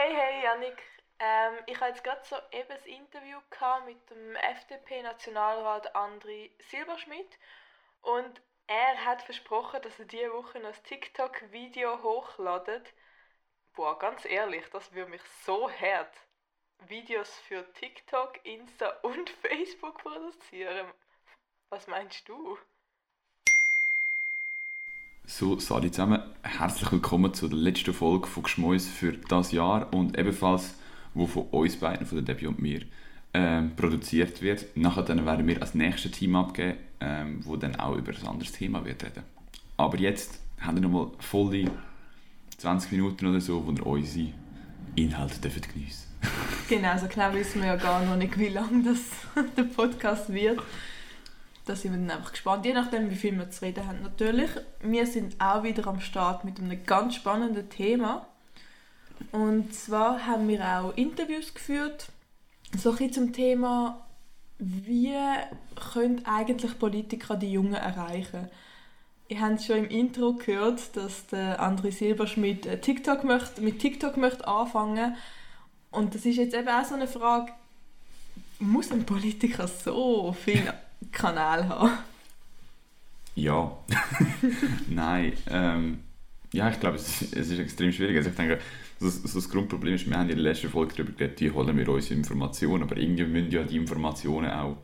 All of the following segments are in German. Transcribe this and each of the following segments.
Hey, hey, Janik. Ähm, ich hatte gerade so eben ein Interview mit dem FDP-Nationalrat Andri Silberschmidt und er hat versprochen, dass er diese Woche noch ein TikTok-Video hochladet. Boah, ganz ehrlich, das würde mich so hart. Videos für TikTok, Insta und Facebook produzieren. Was meinst du? So, Sali zusammen, herzlich willkommen zu der letzten Folge von Geschmäus für das Jahr und ebenfalls, wo von uns beiden, von der Debbie und mir, ähm, produziert wird. Nachher dann werden wir als nächstes Team abgeben, ähm, wo dann auch über ein anderes Thema wird reden. Aber jetzt haben wir nochmal volle 20 Minuten oder so, wo ihr unsere Inhalte dürft geniessen Genau, so genau wissen wir ja gar noch nicht, wie lang das der Podcast wird. Da sind wir dann einfach gespannt, je nachdem, wie viel wir zu reden haben. Natürlich, wir sind auch wieder am Start mit einem ganz spannenden Thema. Und zwar haben wir auch Interviews geführt, so ein zum Thema, wie können eigentlich Politiker die Jungen erreichen? Ihr habt schon im Intro gehört, dass der André Silberschmidt äh, TikTok möchte, mit TikTok möchte anfangen Und das ist jetzt eben auch so eine Frage, muss ein Politiker so viel Kanal haben? Ja. Nein. Ähm, ja, ich glaube, es, es, ist extrem schwierig. Also ich denke, so, so das Grundproblem ist, wir haben in der letzten Folge darüber geredet, wie holen wir unsere Informationen, aber irgendwie müssen ja die Informationen auch,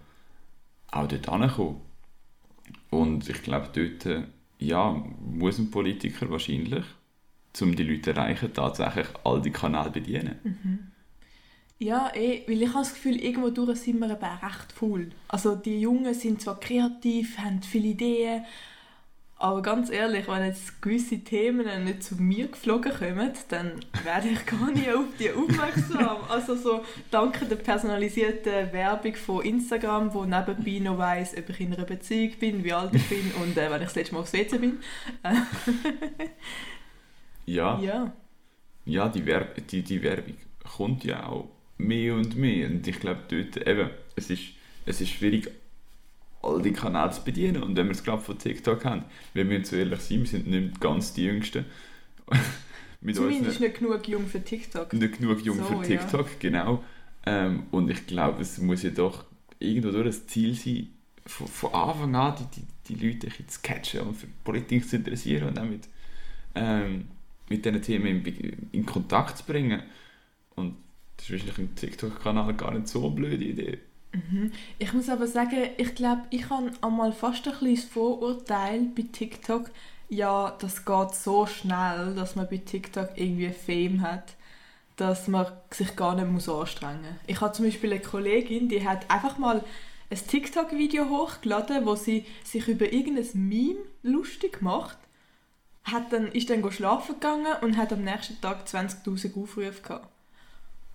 auch dort ankommen. Und ich glaube, dort ja, muss ein Politiker wahrscheinlich, um die Leute zu erreichen, tatsächlich all die Kanäle bedienen. Mhm. Ja, eh, weil ich habe das Gefühl, irgendwo durch sind wir eben recht faul. Also die Jungen sind zwar kreativ, haben viele Ideen, aber ganz ehrlich, wenn jetzt gewisse Themen nicht zu mir geflogen kommen, dann werde ich gar nicht auf die aufmerksam. Also so dank der personalisierten Werbung von Instagram, wo nebenbei noch weiss, ob ich in einer Beziehung bin, wie alt ich bin und äh, wenn ich das letzte Mal aufs WC bin. ja. Ja. Ja, die, Werb die, die Werbung kommt ja auch mehr und mehr. Und ich glaube, dort eben, es ist, es ist schwierig, all die Kanäle zu bedienen. Und wenn wir es gerade von TikTok haben, wenn wir zu ehrlich sind, wir sind nicht ganz die Jüngsten. Mit Zumindest nicht genug jung für TikTok. Nicht genug jung so, für TikTok, ja. genau. Ähm, und ich glaube, es muss ja doch irgendwo durch das Ziel sein, von, von Anfang an die, die, die Leute zu catchen und für Politik zu interessieren und auch mit, ähm, mit diesen Themen in, in Kontakt zu bringen. Und das ist wahrscheinlich im TikTok-Kanal gar nicht so eine blöde Idee. Mhm. Ich muss aber sagen, ich glaube, ich habe einmal fast ein das Vorurteil bei TikTok, ja, das geht so schnell, dass man bei TikTok irgendwie Fame hat, dass man sich gar nicht muss anstrengen muss. Ich habe zum Beispiel eine Kollegin, die hat einfach mal ein TikTok-Video hochgeladen, wo sie sich über irgendein Meme lustig macht, hat dann, ist dann schlafen gegangen und hat am nächsten Tag 20'000 Aufrufe gehabt.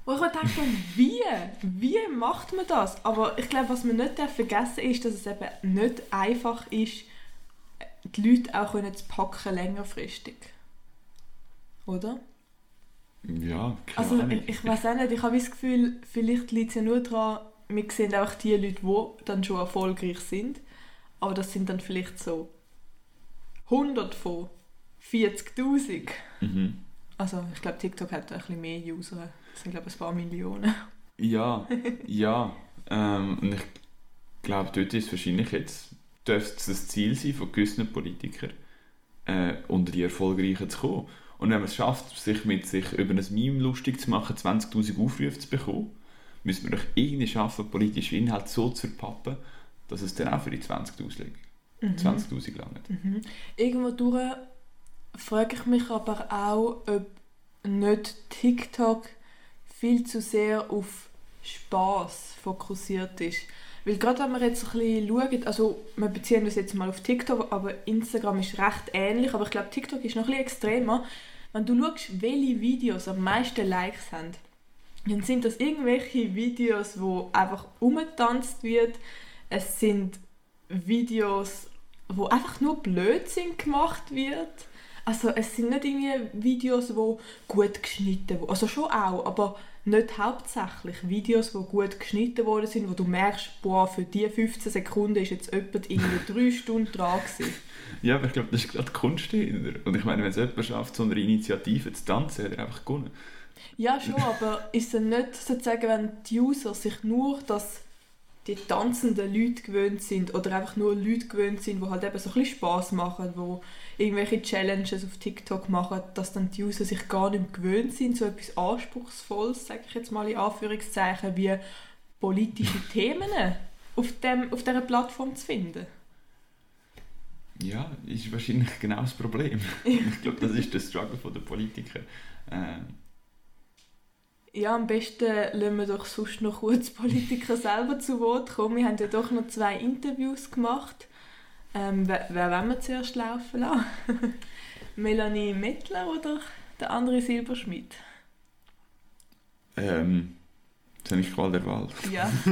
Wo ich denke, wie? Wie macht man das? Aber ich glaube, was man nicht vergessen ist, dass es eben nicht einfach ist, die Leute auch zu packen längerfristig. Oder? Ja, klar. Also ich, ich weiß auch nicht, ich habe das Gefühl, vielleicht liegt es ja nur daran, wir sehen auch die Leute, die dann schon erfolgreich sind, aber das sind dann vielleicht so 100 von 40'000. Mhm. Also ich glaube, TikTok hat ein bisschen mehr User. Das sind, glaube ich, ein paar Millionen. Ja, ja. Ähm, und ich glaube, dort ist wahrscheinlich jetzt, dürfte es das Ziel sein von gewissen Politikern, äh, unter die Erfolgreichen zu kommen. Und wenn man es schafft, sich mit sich über ein Meme lustig zu machen, 20'000 Aufrufe zu bekommen, müssen wir doch irgendwie schaffen, politische Inhalte so zu verpappen, dass es dann auch für die 20'000 mhm. 20 langt. Mhm. Irgendwo durch frage ich mich aber auch, ob nicht TikTok viel zu sehr auf Spaß fokussiert ist. Weil gerade wenn man jetzt ein bisschen schaut, also wir beziehen das jetzt mal auf TikTok, aber Instagram ist recht ähnlich, aber ich glaube TikTok ist noch ein bisschen extremer. Wenn du schaust, welche Videos am meisten Likes haben, dann sind das irgendwelche Videos, wo einfach umgetanzt wird. Es sind Videos, wo einfach nur Blödsinn gemacht wird Also es sind nicht irgendwie Videos, die gut geschnitten wurden. Also schon auch, aber nicht hauptsächlich. Videos, die gut geschnitten worden sind, wo du merkst, boah, für diese 15 Sekunden ist jetzt jemand irgendwie drei Stunden dran gewesen. Ja, aber ich glaube, das ist gerade Kunst dahinter. Und ich meine, wenn es jemand schafft, so eine Initiative zu tanzen, hat er einfach gewonnen. Ja, schon, aber ist es nicht sozusagen, wenn die User sich nur das die tanzenden Leute gewöhnt sind oder einfach nur Leute gewöhnt sind, die halt eben so ein bisschen Spass machen, die irgendwelche Challenges auf TikTok machen, dass dann die User sich gar nicht gewöhnt sind, so etwas Anspruchsvolles, sage ich jetzt mal in Anführungszeichen, wie politische Themen auf, dem, auf dieser Plattform zu finden. Ja, ist wahrscheinlich genau das Problem. ich glaube, das ist der Struggle der Politiker. Äh, ja, am besten lassen wir doch sonst noch kurz Politiker selber zu Wort kommen. Wir haben ja doch noch zwei Interviews gemacht. Ähm, wer, wer wollen wir zuerst laufen lassen? Melanie Mettler oder der andere Silberschmidt? Ähm, das habe ich Qual der Wahl. Ja.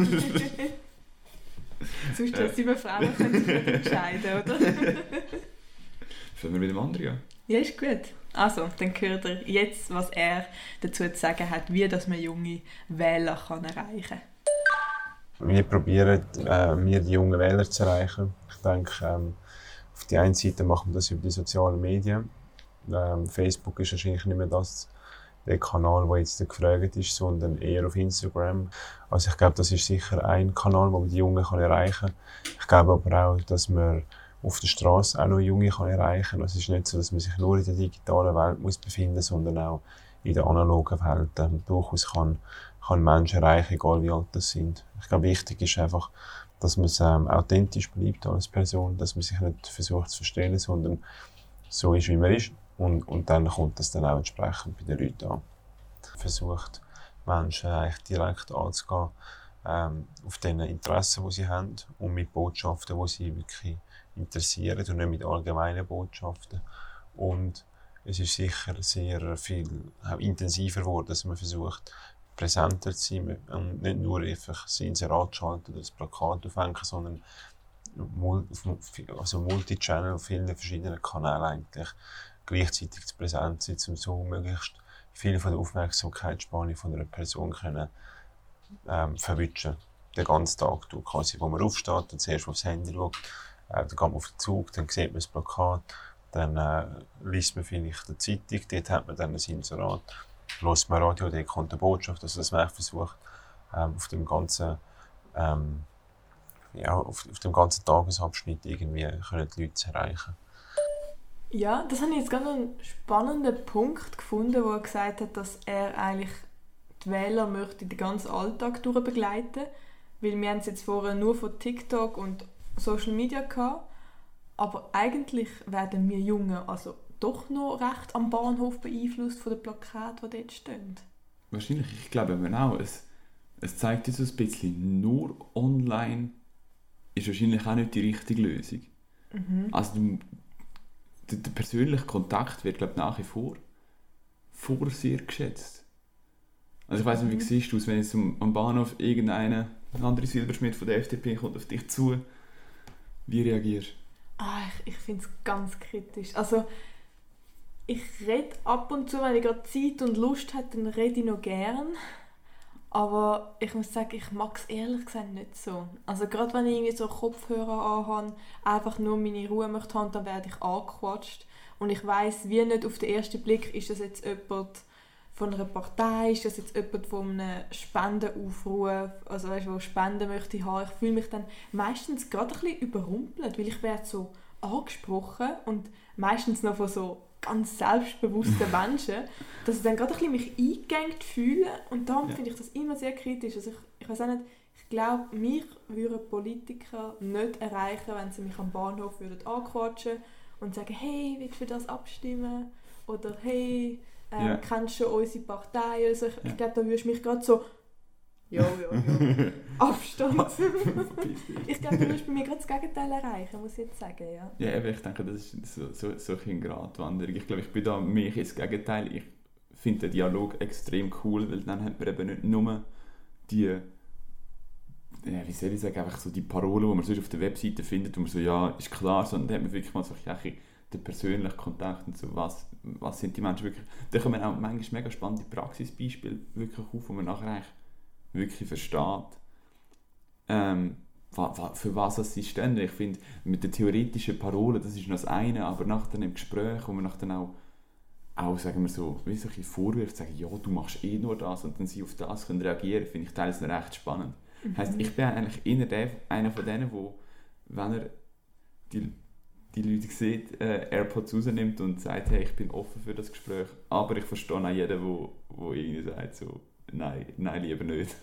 sonst äh. sind wir Frauen können sich entscheiden, oder? Fangen wir mit dem anderen an? Ja, ist gut. Also, dann hört ihr jetzt, was er dazu zu sagen hat, wie das man junge Wähler kann erreichen kann. Wir probieren, äh, wir die jungen Wähler zu erreichen. Ich denke, ähm, auf der einen Seite machen wir das über die sozialen Medien. Ähm, Facebook ist wahrscheinlich nicht mehr das, der Kanal, der jetzt gefragt ist, sondern eher auf Instagram. Also ich glaube, das ist sicher ein Kanal, wo man die Jungen kann erreichen kann. Ich glaube aber auch, dass man auf der Straße auch noch Junge kann erreichen kann. Es ist nicht so, dass man sich nur in der digitalen Welt muss befinden sondern auch in der analogen Welt ähm, durchaus kann, kann Menschen erreichen, egal wie alt das sind. Ich glaube, wichtig ist einfach, dass man ähm, authentisch bleibt als Person, dass man sich nicht versucht zu verstellen, sondern so ist, wie man ist. Und, und dann kommt das dann auch entsprechend bei den Leuten an. Versucht, Menschen eigentlich direkt anzugehen, ähm, auf den Interessen, die sie haben und mit Botschaften, die sie wirklich interessieren und nicht mit allgemeinen Botschaften. Und es ist sicher sehr viel intensiver geworden, dass man versucht, präsenter zu sein und nicht nur einfach das Inserat schalten oder das Plakat aufhängen, sondern also Multichannel auf vielen verschiedenen Kanälen eigentlich gleichzeitig zu präsent sein, um so möglichst viel von der Aufmerksamkeitsspanne von einer Person können, ähm, verwischen. Den ganzen Tag, du quasi, wo man aufsteht und zuerst aufs Handy schaut, dann geht man auf den Zug, dann sieht man das Plakat, dann äh, liest man vielleicht eine Zeitung, dort hat man dann ein Inserat, hört man Radio, dort kommt eine Botschaft, also dass man versucht, ähm, auf dem ganzen ähm, ja, auf, auf dem ganzen Tagesabschnitt irgendwie können die Leute zu erreichen. Ja, das habe ich jetzt ganz einen spannenden Punkt gefunden, wo er gesagt hat, dass er eigentlich die Wähler möchte den ganzen Alltag durchbegleiten, weil wir haben es jetzt vorher nur von TikTok und Social Media gehabt, aber eigentlich werden wir Jungen also doch noch recht am Bahnhof beeinflusst von den Plakaten, die dort stehen. Wahrscheinlich, ich glaube eben auch. Es, es zeigt uns ein bisschen, nur online ist wahrscheinlich auch nicht die richtige Lösung. Mhm. Also der, der, persönliche Kontakt wird glaube nach wie vor, vor sehr geschätzt. Also ich weiß nicht, wie mhm. siehst du es, wenn jetzt am Bahnhof irgendeine andere Silberschmidt von der FDP kommt auf dich zu wie reagierst du? Ah, ich ich finde es ganz kritisch. Also, ich rede ab und zu, wenn ich gerade Zeit und Lust habe, dann rede ich noch gern. Aber ich muss sagen, ich mag es ehrlich gesagt nicht so. Also gerade wenn ich irgendwie so Kopfhörer anhabe, einfach nur meine Ruhe möchte haben, dann werde ich angequatscht. Und ich weiß wie nicht auf den ersten Blick, ist das jetzt jemand, von einer Partei, ist das jetzt jemand von einem Spendenaufruf, also weißt, wo Spenden möchte haben. Ich fühle mich dann meistens gerade ein bisschen überrumpelt, weil ich werde so angesprochen und meistens noch von so ganz selbstbewussten Menschen, dass ich dann gerade ein bisschen mich eingegangen fühle und darum ja. finde ich das immer sehr kritisch. Also ich, ich weiß auch nicht, ich glaube, mich würden Politiker nicht erreichen, wenn sie mich am Bahnhof würden anquatschen und sagen, hey, willst du für das abstimmen? Oder hey, ähm, ja. kennst du unsere Partei? Also ich, ja. ich glaube, da würdest du mich gerade so ja, ja, ja. Abstand. ich glaube, du wirst bei mir gerade das Gegenteil erreichen, muss ich jetzt sagen. Ja, ja aber ich denke, das ist so, so, so eine Gratwanderung. Ich glaube, ich bin da mehr ins Gegenteil. Ich finde den Dialog extrem cool, weil dann hat man eben nicht nur die, ja, wie soll ich sagen, einfach so die Parolen, die man sonst auf der Webseite findet, wo man so, ja, ist klar, sondern dann hat man wirklich mal so, ja, der persönliche Kontakt und so, was, was sind die Menschen wirklich. Da kommen auch manchmal mega spannende Praxisbeispiele wirklich auf, wo man nachher eigentlich wirklich versteht, ähm, für was sie stehen. Ich finde, mit den theoretischen Parolen, das ist noch das eine, aber nach dem Gespräch, wo man dann auch, auch sagen wir so, wie solche Vorwürfe sagen, ja, du machst eh nur das und dann sie auf das können reagieren, finde ich teilweise recht spannend. Mhm. Heißt, ich bin eigentlich eher der, einer von denen, wo, wenn er die, die Leute sieht, äh, AirPods rausnimmt und sagt, hey, ich bin offen für das Gespräch, aber ich verstehe auch jeden, wo, wo irgendwie sagt, so, nein, nein, lieber nicht.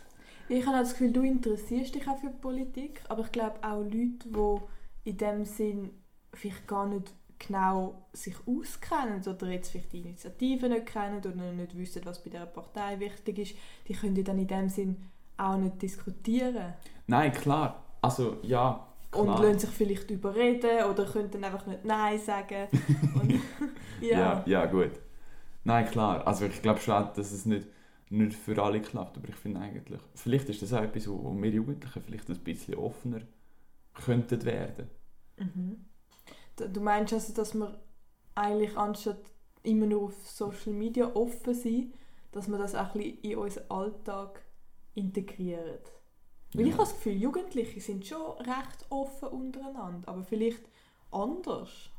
Ich habe das Gefühl, du interessierst dich auch für Politik, aber ich glaube auch Leute, die in dem Sinn vielleicht gar nicht genau sich auskennen oder jetzt vielleicht die Initiative nicht kennen oder nicht wissen, was bei dieser Partei wichtig ist, die können dann in dem Sinn auch nicht diskutieren. Nein, klar. Also ja, Klar. und lassen sich vielleicht überreden oder können dann einfach nicht Nein sagen. und, ja. ja. ja, gut. Nein, klar. Also ich glaube schon, dass es nicht nicht für alle klappt, aber ich finde eigentlich, vielleicht ist das auch etwas, wo wir Jugendlichen vielleicht ein bisschen offener könnten werden. Mhm. Du meinst also, dass wir eigentlich anstatt immer nur auf Social Media offen sind, dass wir das auch ein bisschen in unseren Alltag integrieren? Weil ja. ich habe das Gefühl, Jugendliche sind schon recht offen untereinander, aber vielleicht anders.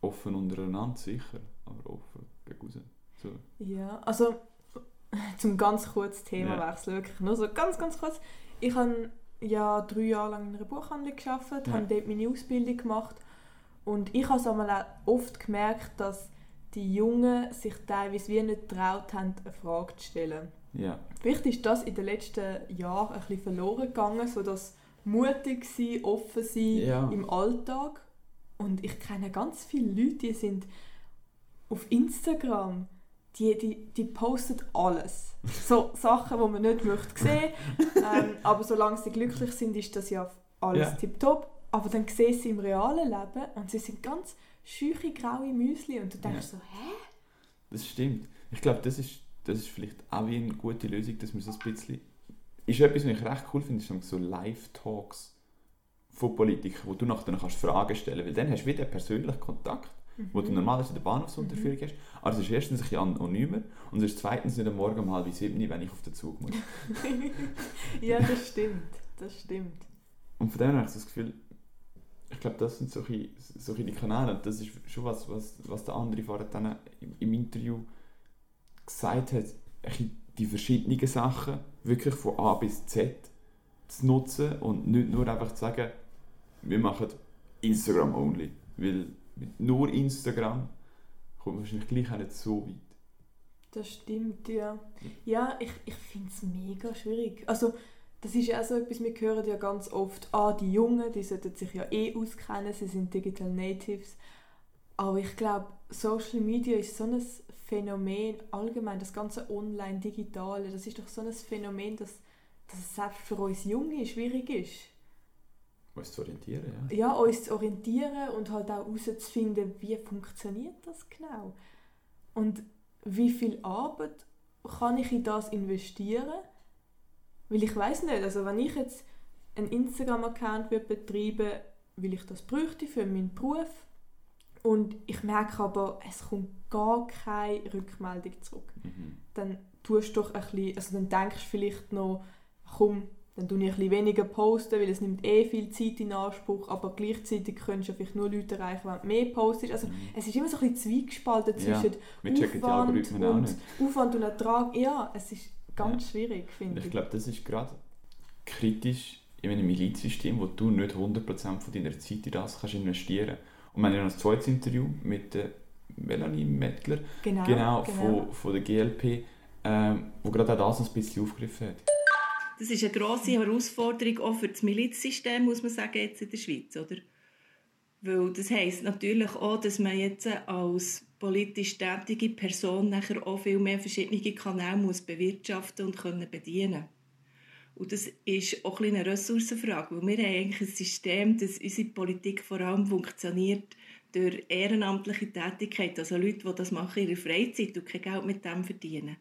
Offen untereinander sicher, aber offen gegen raus. So. Ja, also zum ganz kurz Thema ja. wirklich nur so ganz, ganz kurz. Ich habe ja drei Jahre lang in einer Buchhandlung gearbeitet, ja. habe dort meine Ausbildung gemacht und ich habe auch oft gemerkt, dass die Jungen sich teilweise wie nicht getraut haben, eine Frage zu stellen. Ja. Vielleicht ist das in den letzten Jahren ein bisschen verloren gegangen, so dass mutig sein, offen sein ja. im Alltag. Und ich kenne ganz viele Leute, die sind auf Instagram die, die, die postet alles. So Sachen, die man nicht möchte sehen ähm, Aber solange sie glücklich sind, ist das ja alles yeah. tipptopp. Aber dann sehen sie im realen Leben und sie sind ganz scheuche, graue Müsli und du denkst ja. so, hä? Das stimmt. Ich glaube, das ist, das ist vielleicht auch wie eine gute Lösung, dass man so ein bisschen... Ist etwas, was ich recht cool finde, ist so Live-Talks von Politikern, wo du nachher kannst Fragen stellen kannst, weil dann hast du wieder persönlichen Kontakt mhm. wo du normalerweise in der Bahnhofsunterführung mhm. hast. Aber es ist erstens ein bisschen anonymer und es ist zweitens nicht am Morgen um halb sieben, wenn ich auf den Zug muss. ja, das stimmt. Das stimmt. Und von daher habe ich das Gefühl, ich glaube, das sind solche, solche die Kanäle. Und das ist schon was, was, was der andere vorher dann im Interview gesagt hat. Die verschiedenen Sachen wirklich von A bis Z zu nutzen und nicht nur einfach zu sagen, wir machen Instagram only. Weil mit nur Instagram kommt man wahrscheinlich gleich auch nicht so weit. Das stimmt, ja. Ja, ich, ich finde es mega schwierig. Also, das ist ja auch so etwas, wir hören ja ganz oft, ah, die Jungen, die sollten sich ja eh auskennen, sie sind Digital Natives. Aber ich glaube, Social Media ist so ein Phänomen, allgemein, das ganze Online-Digitale, das ist doch so ein Phänomen, dass, dass es selbst für uns Junge schwierig ist. Uns zu orientieren, ja. Ja, uns zu orientieren und halt auch herauszufinden, wie funktioniert das genau. Und wie viel Arbeit kann ich in das investieren? Weil ich weiß nicht, also wenn ich jetzt einen Instagram-Account betreiben weil ich das bräuchte für meinen Beruf und ich merke aber, es kommt gar keine Rückmeldung zurück, mhm. dann tust du doch ein bisschen, also dann denkst du vielleicht noch, komm, dann tue ich ein weniger posten, weil es nimmt eh viel Zeit in Anspruch, aber gleichzeitig könntest du vielleicht nur Leute erreichen, wenn du mehr postest. Also mhm. es ist immer so ein bisschen zweigespalten zwischen ja, Aufwand, und, Aufwand und Ertrag. Ja, es ist ganz ja. schwierig, finde ich. Ich glaube, das ist gerade kritisch in einem Milizsystem, wo du nicht 100% von deiner Zeit in das kannst investieren kannst. Und wir haben ja noch ein zweites Interview mit der Melanie Mettler, genau, genau, genau. Von, von der GLP, ähm, wo gerade auch das ein bisschen aufgegriffen hat. Das ist eine grosse Herausforderung auch für das Milizsystem, muss man sagen, jetzt in der Schweiz, oder? Weil das heisst natürlich auch, dass man jetzt als politisch tätige Person nachher auch viel mehr verschiedene Kanäle muss bewirtschaften und können bedienen Und das ist auch ein eine Ressourcenfrage, weil wir haben eigentlich ein System, das unsere Politik vor allem funktioniert durch ehrenamtliche Tätigkeit, also Leute, die das machen in ihrer Freizeit und kein Geld mit dem verdienen.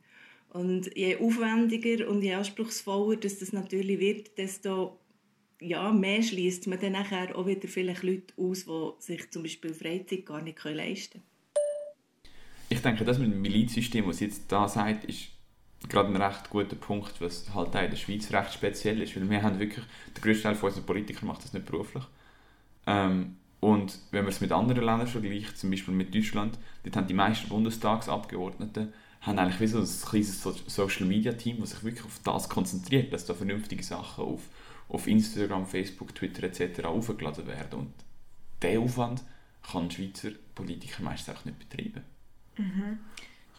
Und je aufwendiger und je anspruchsvoller das, das natürlich wird, desto ja, mehr schließt man dann nachher auch wieder vielleicht Leute aus, die sich zum Beispiel Freizeit gar nicht leisten können. Ich denke, das mit dem Milizsystem, was jetzt da sagt, ist gerade ein recht guter Punkt, was halt auch in der Schweiz recht speziell ist, weil wir haben wirklich, der größte Teil unserer Politiker macht das nicht beruflich. Ähm, und wenn man es mit anderen Ländern vergleicht, zum Beispiel mit Deutschland, dort haben die meisten Bundestagsabgeordneten haben eigentlich wie so ein kleines Social Media Team, das sich wirklich auf das konzentriert, dass da vernünftige Sachen auf, auf Instagram, Facebook, Twitter etc. aufgeladen werden. Und diesen Aufwand kann die Schweizer Politiker meistens auch nicht betreiben. Mhm.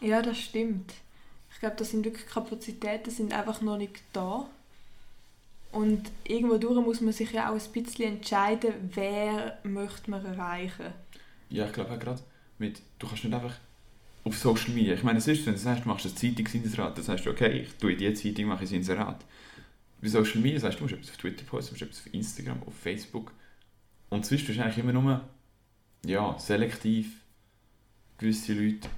Ja, das stimmt. Ich glaube, das sind wirklich Kapazitäten, sind einfach noch nicht da. Und irgendwo durch muss man sich ja auch ein bisschen entscheiden, wer möchte man erreichen. Ja, ich glaube auch gerade mit, du kannst nicht einfach auf Social Media, ich meine, es ist, wenn du sagst, du machst ein Zeitungsinserat, dann sagst du, okay, ich tue in diese Zeitung, mache ich ein Inserat. Bei Social Media sagst du, du musst etwas auf Twitter posten, du musst etwas auf Instagram, auf Facebook. Und sonst tust du eigentlich immer nur, ja, selektiv gewisse Leute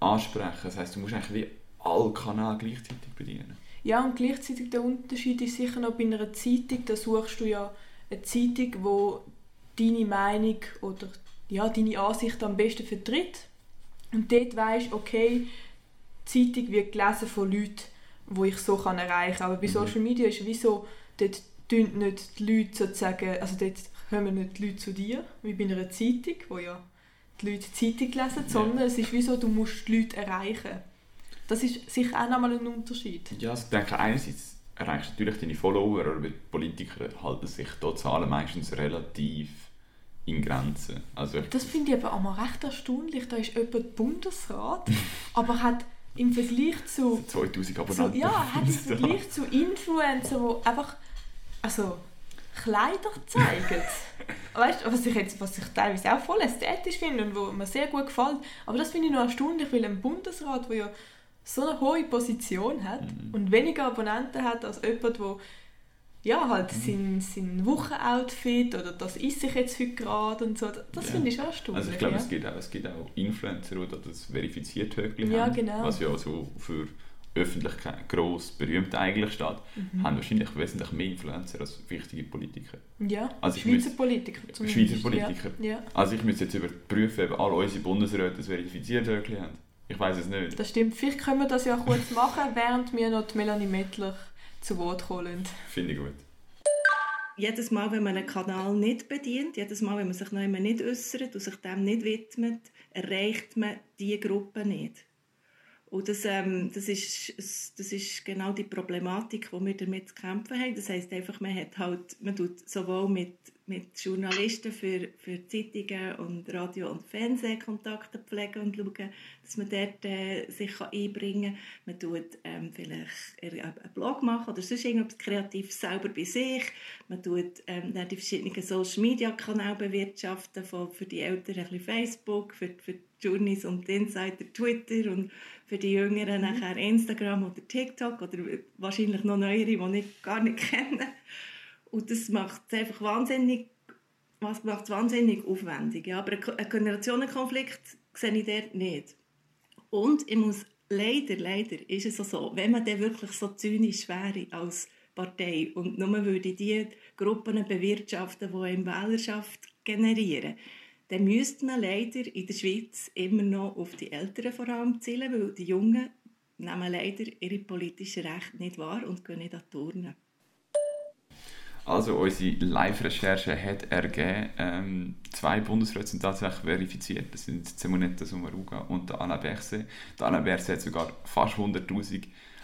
ansprechen. Das heisst, du musst eigentlich wie alle Kanäle gleichzeitig bedienen. Ja, und gleichzeitig der Unterschied ist sicher noch bei einer Zeitung, da suchst du ja eine Zeitung, wo deine Meinung oder ja, deine Ansicht am besten vertritt. Und dort weisst okay, die Zeitung wird gelesen von Leuten, die ich so kann erreichen kann. Aber bei mhm. Social Media ist es wie so, dort tun nicht die Leute sozusagen, also dort kommen nicht die Leute zu dir, wie bei einer Zeitung, wo ja die Leute die Zeitung lesen, sondern ja. es ist wie so, du musst die Leute erreichen. Das ist sicher auch nochmal ein Unterschied. Ja, ich denke, einerseits erreichst du natürlich deine Follower, aber die Politiker halten sich dort Zahlen meistens relativ in Grenzen. Also das finde ich aber auch mal recht erstaunlich. Da ist jemand Bundesrat, aber hat im Vergleich zu... 2000 Abonnenten. Zu, ja, hat im Vergleich zu Influencern, die einfach... Also, Kleider zeigen. weißt du, was ich, jetzt, was ich teilweise auch voll ästhetisch finde und wo mir sehr gut gefällt. Aber das finde ich noch erstaunlich, weil ein Bundesrat, der ja so eine hohe Position hat mhm. und weniger Abonnenten hat als jemand, der ja, halt mhm. sein, sein Wochenoutfit oder das esse ich jetzt heute gerade und so, das ja. finde ich schon erstaunlich. Also ich glaube, ja. es, gibt auch, es gibt auch Influencer, die das verifiziert Höckli ja, haben, genau. was ja so für Öffentlichkeit gross, berühmt eigentlich steht, mhm. haben wahrscheinlich wesentlich mehr Influencer als wichtige Politiker. Ja, also Schweizer muss, Politiker Schweizer Politiker. Ja. Also ich müsste jetzt überprüfen, ob alle unsere Bundesräte das verifiziert Höckli haben. Ich weiß es nicht. Das stimmt. Vielleicht können wir das ja kurz machen, während wir noch die Melanie Mettler zu Wort holen. Finde ich gut. Jedes Mal, wenn man einen Kanal nicht bedient, jedes Mal, wenn man sich noch immer nicht äußert und sich dem nicht widmet, erreicht man diese Gruppe nicht. Und das, ähm, das, ist, das ist genau die Problematik, die wir damit zu kämpfen haben. Das heisst einfach, man hat halt, man tut sowohl mit, mit Journalisten für, für Zeitungen und Radio- und Fernsehkontakte pflegen und schauen, dass man dort äh, sich kann einbringen kann. Man tut ähm, vielleicht einen Blog machen oder sonst irgendetwas kreativ selber bei sich. Man tut ähm, die verschiedenen Social-Media-Kanäle bewirtschaften, von, für die Eltern ein bisschen Facebook, für, für Journeys und Insider Twitter und für die Jüngeren mhm. nachher Instagram oder TikTok oder wahrscheinlich noch neuere, die ich gar nicht kenne. Und das macht es einfach wahnsinnig, was macht wahnsinnig aufwendig. Ja, aber einen Generationenkonflikt sehe ich dort nicht. Und ich muss leider, leider ist es so, wenn man dann wirklich so zynisch wäre als Partei und nur würde die Gruppen bewirtschaften, die eine Wählerschaft generieren, dann müsste man leider in der Schweiz immer noch auf die Älteren vor allem zielen, weil die Jungen nehmen leider ihre politischen Rechte nicht wahr und gehen nicht an Turnen. Also unsere Live-Recherche hat ergeben, ähm, zwei Bundesräte sind tatsächlich verifiziert. Das sind Simonetta Sommaruga und Berset. Der Alain Berset hat sogar fast 100'000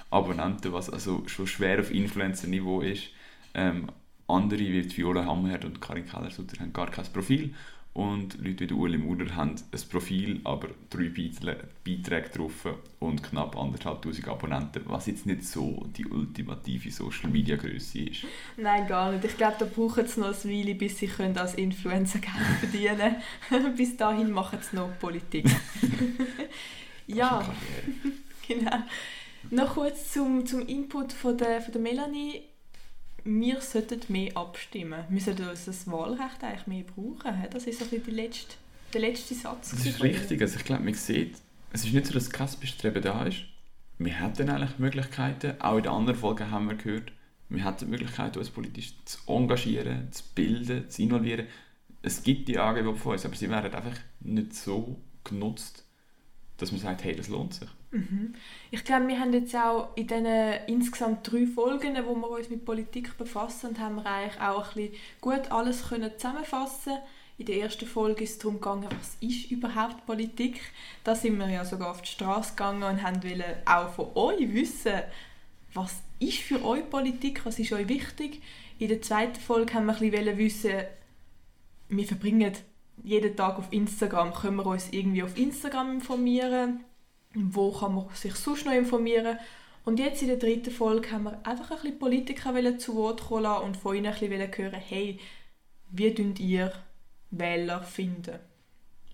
Abonnenten, was also schon schwer auf Influencer-Niveau ist. Ähm, andere wie Viola Hammerherd und Karin Kellersutter haben gar kein Profil und Leute wie Ueli Maurer haben ein Profil, aber drei Beiträge drauf und knapp anderthalbtausend Abonnenten, was jetzt nicht so die ultimative Social Media Größe ist. Nein, gar nicht. Ich glaube, da brauchen sie noch eine Weile, bis sie können als Influencer Geld verdienen können. bis dahin machen sie noch Politik. ja, genau. Noch kurz zum, zum Input von der, von der Melanie wir sollten mehr abstimmen. Wir sollten uns das Wahlrecht eigentlich mehr brauchen. Das ist so die letzte, der letzte Satz. Das ist richtig. Also ich glaube, man sieht, es ist nicht so, dass kein Bestreben da ist. Wir hätten eigentlich Möglichkeiten. Auch in den anderen Folgen haben wir gehört, wir haben die Möglichkeit, uns politisch zu engagieren, zu bilden, zu involvieren. Es gibt die Angebote von uns, aber sie werden einfach nicht so genutzt, dass man sagt, hey, das lohnt sich. Mhm. Ich glaube, wir haben jetzt auch in diesen insgesamt drei Folgen, wo wir uns mit Politik befassen, haben wir eigentlich auch ein bisschen gut alles können zusammenfassen In der ersten Folge ist es darum gegangen, was ist überhaupt Politik. Da sind wir ja sogar auf die Straße gegangen und haben auch von euch wissen, was ist für euch Politik, was ist euch wichtig. In der zweiten Folge haben wir ein bisschen wissen, wir verbringen jeden Tag auf Instagram, können wir uns irgendwie auf Instagram informieren, wo kann man sich sonst noch informieren. Und jetzt in der dritten Folge haben wir einfach ein bisschen Politiker zu Wort kommen und von ihnen ein bisschen hören, hey, wie könnt ihr Wähler finden?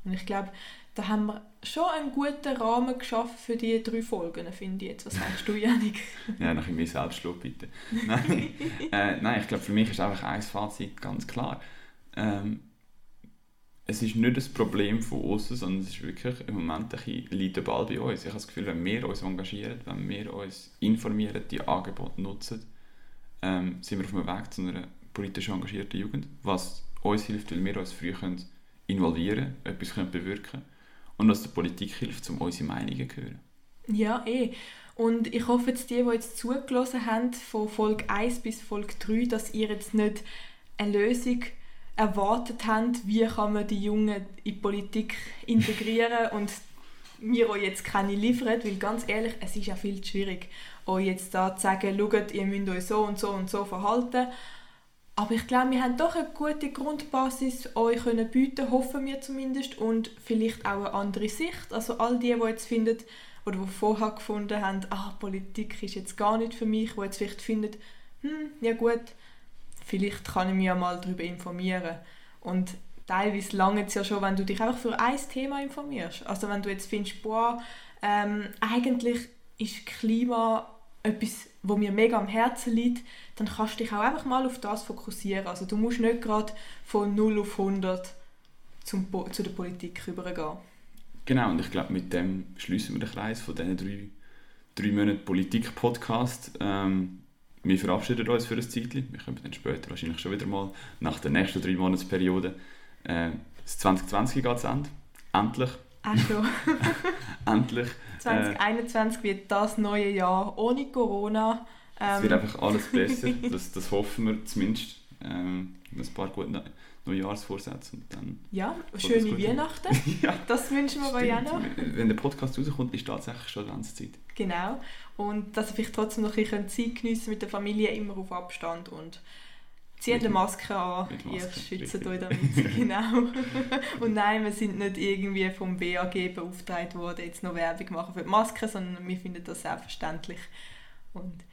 Und ich glaube, da haben wir schon einen guten Rahmen geschaffen für die drei Folgen, finde ich jetzt. Was sagst du, Janik? ja, nach mir Selbstlob, bitte. nein, äh, nein, ich glaube, für mich ist einfach ein Fazit ganz klar. Ähm, es ist nicht das Problem von außen, sondern es ist wirklich im Moment ein bisschen, liegt der Ball bei uns. Ich habe das Gefühl, wenn wir uns engagieren, wenn wir uns informieren, die Angebote nutzen, ähm, sind wir auf dem Weg zu einer politisch engagierten Jugend, was uns hilft, weil wir uns früh involvieren können, etwas können bewirken können und was der Politik hilft, um unsere Meinungen zu hören. Ja, eh. Und ich hoffe jetzt, die, die jetzt zugelassen haben, von Folge 1 bis Folge 3, dass ihr jetzt nicht eine Lösung erwartet habt, wie kann man die Jungen in die Politik integrieren und mir euch jetzt keine liefern, weil ganz ehrlich, es ist ja viel zu schwierig, euch jetzt da zu sagen, schaut, ihr müsst euch so und so und so verhalten aber ich glaube, wir haben doch eine gute Grundbasis euch können bieten, hoffen wir zumindest, und vielleicht auch eine andere Sicht. Also all die, die jetzt finden oder die vorher gefunden haben, ah, Politik ist jetzt gar nicht für mich, die jetzt vielleicht finden, hm, ja gut, vielleicht kann ich mich ja mal darüber informieren. Und teilweise lange es ja schon, wenn du dich einfach für ein Thema informierst. Also wenn du jetzt findest, boah, ähm, eigentlich ist Klima etwas, wo mir mega am Herzen liegt, dann kannst du dich auch einfach mal auf das fokussieren. Also du musst nicht gerade von 0 auf 100 zum, zu der Politik rübergehen. Genau, und ich glaube, mit dem schließen wir den Kreis von diesen drei, drei Monaten Politik-Podcast. Ähm, wir verabschieden uns für ein Zeitchen. Wir kommen dann später wahrscheinlich schon wieder mal nach der nächsten drei Monatsperiode. Äh, das 2020 geht zu Ende. Endlich. Ach schon. Endlich. 2021 äh, wird das neue Jahr ohne Corona. Ähm, es wird einfach alles besser. das, das hoffen wir zumindest. Ähm, ein paar gute Neujahrsvorsätze und dann... Ja, schöne Weihnachten. ja, das wünschen wir auch noch. Wenn der Podcast rauskommt, ist tatsächlich schon Adventszeit. Genau. Und dass ihr vielleicht trotzdem noch ein bisschen Zeit geniessen mit der Familie, immer auf Abstand und Zieht eine Maske an, ihr schützt euch damit. genau. und nein, wir sind nicht irgendwie vom BAG beauftragt worden, jetzt noch Werbung machen für die Maske, sondern wir finden das selbstverständlich. Und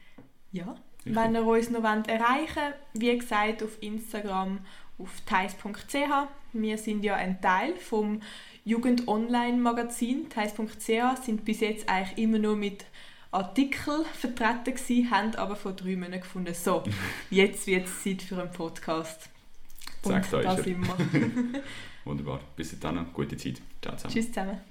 ja, Richtig. wenn ihr uns noch erreichen wollt, wie gesagt, auf Instagram auf thais.ch. Wir sind ja ein Teil vom Jugend Online Magazin. Thais.ch sind bis jetzt eigentlich immer nur mit Artikel vertreten gewesen, haben aber vor drei Monaten gefunden, so, jetzt wird es Zeit für einen Podcast. Und Sagt da sind wir. Wunderbar. Bis dann, gute Zeit. Ciao zusammen. Tschüss zusammen.